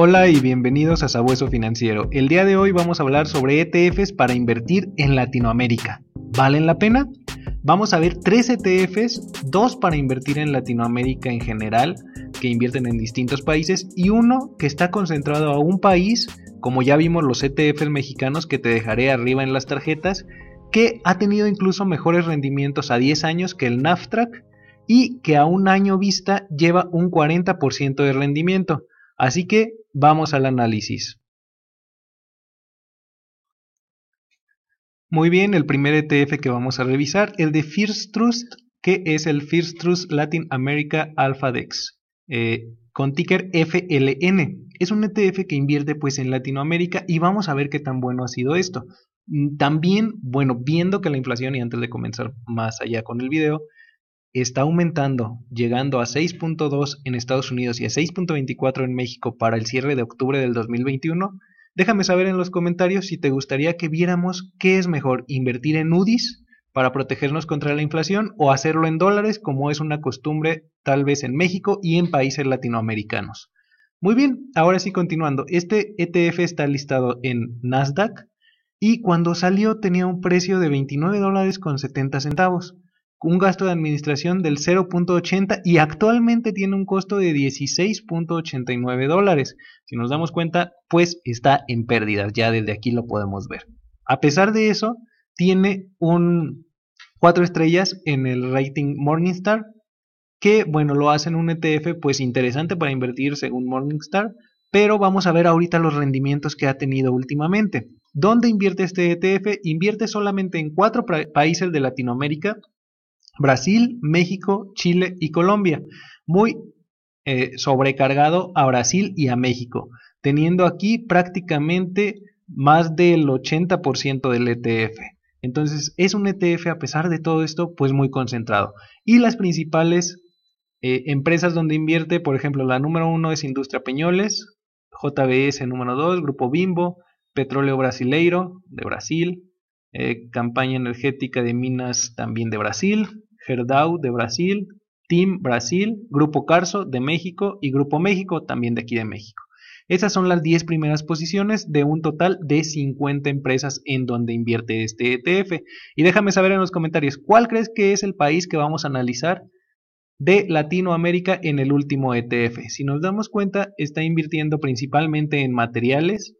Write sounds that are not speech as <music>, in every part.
Hola y bienvenidos a Sabueso Financiero. El día de hoy vamos a hablar sobre ETFs para invertir en Latinoamérica. ¿Valen la pena? Vamos a ver tres ETFs, dos para invertir en Latinoamérica en general, que invierten en distintos países, y uno que está concentrado a un país, como ya vimos los ETFs mexicanos que te dejaré arriba en las tarjetas, que ha tenido incluso mejores rendimientos a 10 años que el NAFTRAC y que a un año vista lleva un 40% de rendimiento. Así que vamos al análisis. Muy bien, el primer ETF que vamos a revisar, el de First Trust, que es el First Trust Latin America Alpha Dex, eh, con ticker FLN. Es un ETF que invierte pues en Latinoamérica y vamos a ver qué tan bueno ha sido esto. Mm, también, bueno, viendo que la inflación, y antes de comenzar más allá con el video, está aumentando, llegando a 6.2 en Estados Unidos y a 6.24 en México para el cierre de octubre del 2021, déjame saber en los comentarios si te gustaría que viéramos qué es mejor, invertir en UDIs para protegernos contra la inflación o hacerlo en dólares como es una costumbre tal vez en México y en países latinoamericanos. Muy bien, ahora sí continuando, este ETF está listado en Nasdaq y cuando salió tenía un precio de 29 dólares con 70 centavos un gasto de administración del 0.80 y actualmente tiene un costo de 16.89 dólares. Si nos damos cuenta, pues está en pérdidas, ya desde aquí lo podemos ver. A pesar de eso, tiene un 4 estrellas en el rating Morningstar, que bueno, lo hacen un ETF pues interesante para invertir según Morningstar, pero vamos a ver ahorita los rendimientos que ha tenido últimamente. ¿Dónde invierte este ETF? Invierte solamente en cuatro países de Latinoamérica Brasil, México, Chile y Colombia. Muy eh, sobrecargado a Brasil y a México, teniendo aquí prácticamente más del 80% del ETF. Entonces es un ETF a pesar de todo esto, pues muy concentrado. Y las principales eh, empresas donde invierte, por ejemplo, la número uno es Industria Peñoles, JBS número 2, Grupo Bimbo, Petróleo Brasileiro de Brasil, eh, Campaña Energética de Minas también de Brasil, Gerdau de Brasil, Team Brasil, Grupo Carso de México y Grupo México también de aquí de México. Esas son las 10 primeras posiciones de un total de 50 empresas en donde invierte este ETF. Y déjame saber en los comentarios, ¿cuál crees que es el país que vamos a analizar de Latinoamérica en el último ETF? Si nos damos cuenta, está invirtiendo principalmente en materiales,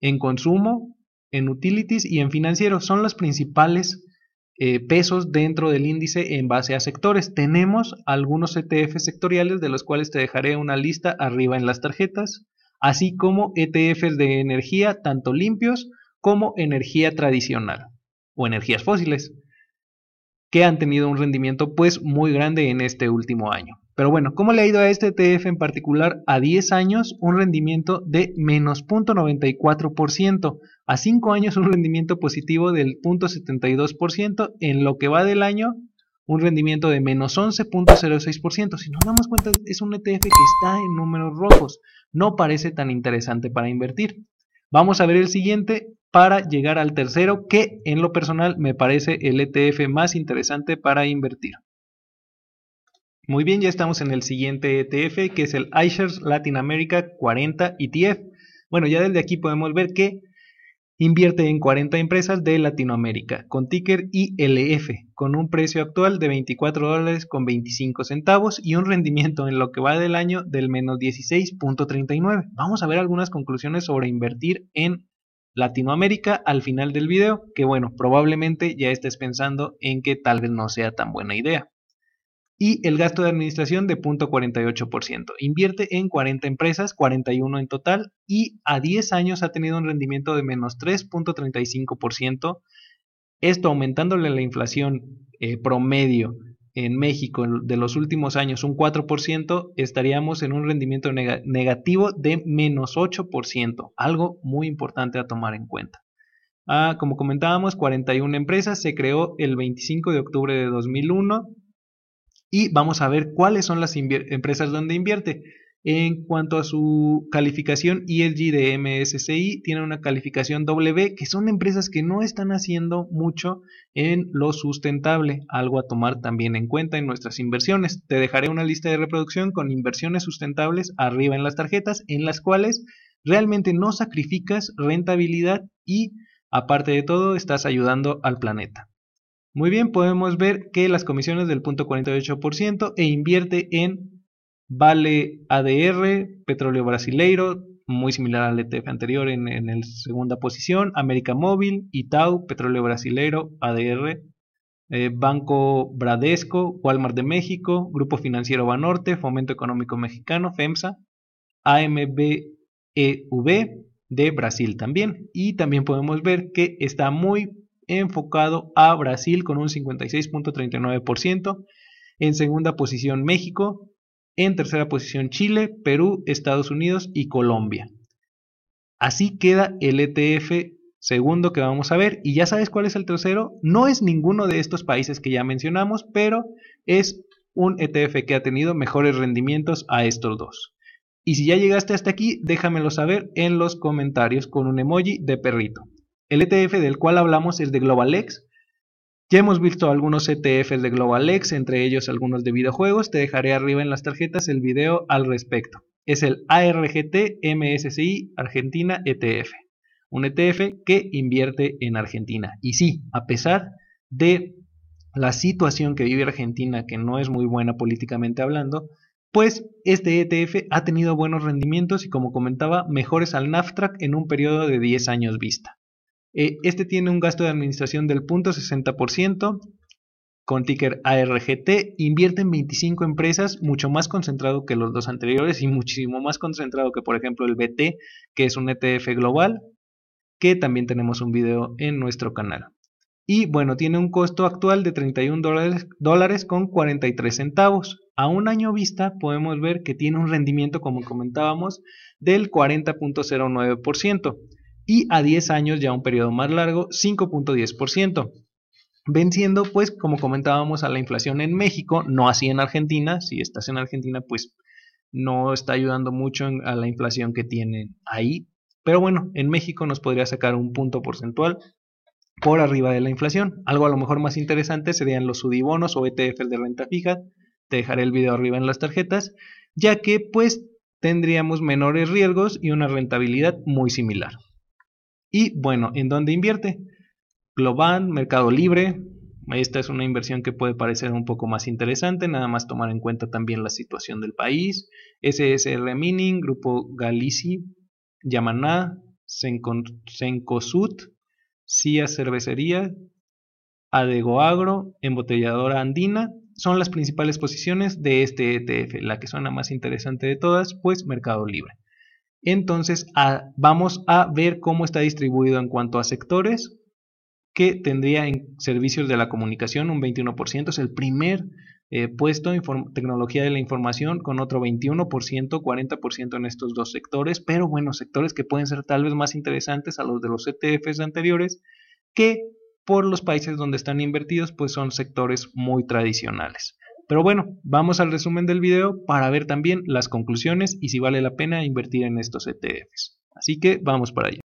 en consumo, en utilities y en financieros. Son los principales eh, pesos dentro del índice en base a sectores. Tenemos algunos ETF sectoriales de los cuales te dejaré una lista arriba en las tarjetas, así como ETFs de energía, tanto limpios como energía tradicional o energías fósiles, que han tenido un rendimiento pues muy grande en este último año. Pero bueno, ¿cómo le ha ido a este ETF en particular? A 10 años un rendimiento de menos 0.94%, a 5 años un rendimiento positivo del 0.72%, en lo que va del año un rendimiento de menos 11.06%. Si nos damos cuenta, es un ETF que está en números rojos, no parece tan interesante para invertir. Vamos a ver el siguiente para llegar al tercero, que en lo personal me parece el ETF más interesante para invertir. Muy bien, ya estamos en el siguiente ETF, que es el iShares Latin America 40 ETF. Bueno, ya desde aquí podemos ver que invierte en 40 empresas de Latinoamérica, con ticker ILF, con un precio actual de 24 dólares con 25 centavos y un rendimiento en lo que va del año del menos 16.39. Vamos a ver algunas conclusiones sobre invertir en Latinoamérica al final del video, que bueno, probablemente ya estés pensando en que tal vez no sea tan buena idea y el gasto de administración de 0.48%. Invierte en 40 empresas, 41 en total, y a 10 años ha tenido un rendimiento de menos 3.35%. Esto aumentándole la inflación eh, promedio en México de los últimos años un 4%, estaríamos en un rendimiento negativo de menos 8%, algo muy importante a tomar en cuenta. Ah, como comentábamos, 41 empresas, se creó el 25 de octubre de 2001 y vamos a ver cuáles son las empresas donde invierte. En cuanto a su calificación ESG de MSCI, tiene una calificación W, que son empresas que no están haciendo mucho en lo sustentable, algo a tomar también en cuenta en nuestras inversiones. Te dejaré una lista de reproducción con inversiones sustentables arriba en las tarjetas, en las cuales realmente no sacrificas rentabilidad y aparte de todo estás ayudando al planeta. Muy bien, podemos ver que las comisiones del punto 48% e invierte en Vale ADR, Petróleo Brasileiro, muy similar al ETF anterior en, la segunda posición, América Móvil, Itaú, Petróleo Brasileiro, ADR, eh, Banco Bradesco, Walmart de México, Grupo Financiero Banorte, Fomento Económico Mexicano, FEMSA, AMBEV de Brasil también. Y también podemos ver que está muy enfocado a Brasil con un 56.39%. En segunda posición México. En tercera posición Chile, Perú, Estados Unidos y Colombia. Así queda el ETF segundo que vamos a ver. Y ya sabes cuál es el tercero. No es ninguno de estos países que ya mencionamos, pero es un ETF que ha tenido mejores rendimientos a estos dos. Y si ya llegaste hasta aquí, déjamelo saber en los comentarios con un emoji de perrito. El ETF del cual hablamos es de GlobalX. Ya hemos visto algunos ETFs de GlobalX, entre ellos algunos de videojuegos. Te dejaré arriba en las tarjetas el video al respecto. Es el ARGT MSCI Argentina ETF. Un ETF que invierte en Argentina. Y sí, a pesar de la situación que vive Argentina, que no es muy buena políticamente hablando, pues este ETF ha tenido buenos rendimientos y como comentaba, mejores al NAFTRAC en un periodo de 10 años vista. Eh, este tiene un gasto de administración del 0.60% con ticker ARGT, invierte en 25 empresas, mucho más concentrado que los dos anteriores y muchísimo más concentrado que por ejemplo el BT, que es un ETF global, que también tenemos un video en nuestro canal. Y bueno, tiene un costo actual de 31 dólares, dólares con 43 centavos. A un año vista podemos ver que tiene un rendimiento, como comentábamos, del 40.09% y a 10 años, ya un periodo más largo, 5.10%. Venciendo, pues, como comentábamos, a la inflación en México, no así en Argentina. Si estás en Argentina, pues no está ayudando mucho a la inflación que tienen ahí. Pero bueno, en México nos podría sacar un punto porcentual por arriba de la inflación. Algo a lo mejor más interesante serían los sudibonos o ETFs de renta fija. Te dejaré el video arriba en las tarjetas, ya que pues tendríamos menores riesgos y una rentabilidad muy similar. Y bueno, ¿en dónde invierte? Global, Mercado Libre. Esta es una inversión que puede parecer un poco más interesante, nada más tomar en cuenta también la situación del país. SSR Mining, Grupo Galici, Yamaná, Sencosud, CIA Cervecería, Adego Agro, Embotelladora Andina, son las principales posiciones de este ETF. La que suena más interesante de todas, pues Mercado Libre. Entonces vamos a ver cómo está distribuido en cuanto a sectores, que tendría en servicios de la comunicación un 21%, es el primer eh, puesto en tecnología de la información con otro 21%, 40% en estos dos sectores, pero bueno, sectores que pueden ser tal vez más interesantes a los de los ETFs anteriores, que por los países donde están invertidos, pues son sectores muy tradicionales. Pero bueno, vamos al resumen del video para ver también las conclusiones y si vale la pena invertir en estos ETFs. Así que vamos para allá.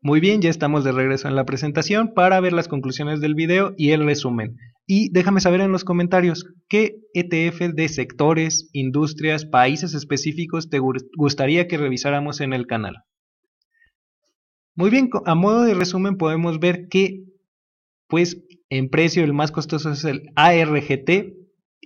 Muy bien, ya estamos de regreso en la presentación para ver las conclusiones del video y el resumen. Y déjame saber en los comentarios qué ETF de sectores, industrias, países específicos te gustaría que revisáramos en el canal. Muy bien, a modo de resumen podemos ver que pues en precio el más costoso es el ARGT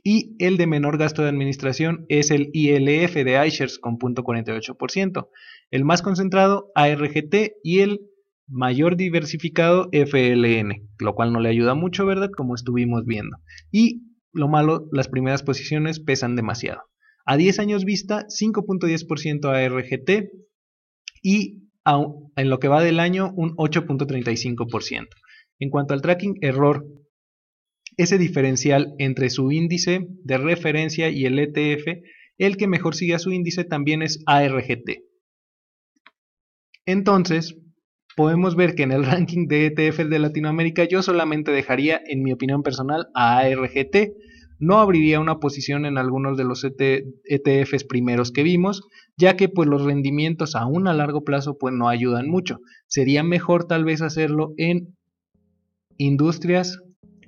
y el de menor gasto de administración es el ILF de iShares con 0.48%. El más concentrado ARGT y el mayor diversificado FLN, lo cual no le ayuda mucho, ¿verdad? Como estuvimos viendo. Y lo malo, las primeras posiciones pesan demasiado. A 10 años vista, 5.10% ARGT y en lo que va del año un 8.35%. En cuanto al tracking error, ese diferencial entre su índice de referencia y el ETF, el que mejor sigue a su índice también es ARGT. Entonces, podemos ver que en el <laughs> ranking de ETFs de Latinoamérica yo solamente dejaría, en mi opinión personal, a ARGT. No abriría una posición en algunos de los ETFs primeros que vimos, ya que pues los rendimientos aún a largo plazo pues no ayudan mucho. Sería mejor tal vez hacerlo en industrias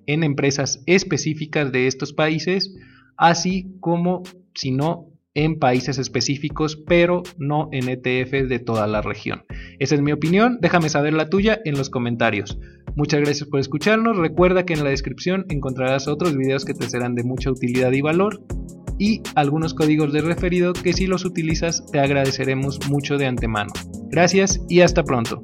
en empresas específicas de estos países, así como, si no, en países específicos, pero no en ETF de toda la región. Esa es mi opinión, déjame saber la tuya en los comentarios. Muchas gracias por escucharnos, recuerda que en la descripción encontrarás otros videos que te serán de mucha utilidad y valor y algunos códigos de referido que si los utilizas te agradeceremos mucho de antemano. Gracias y hasta pronto.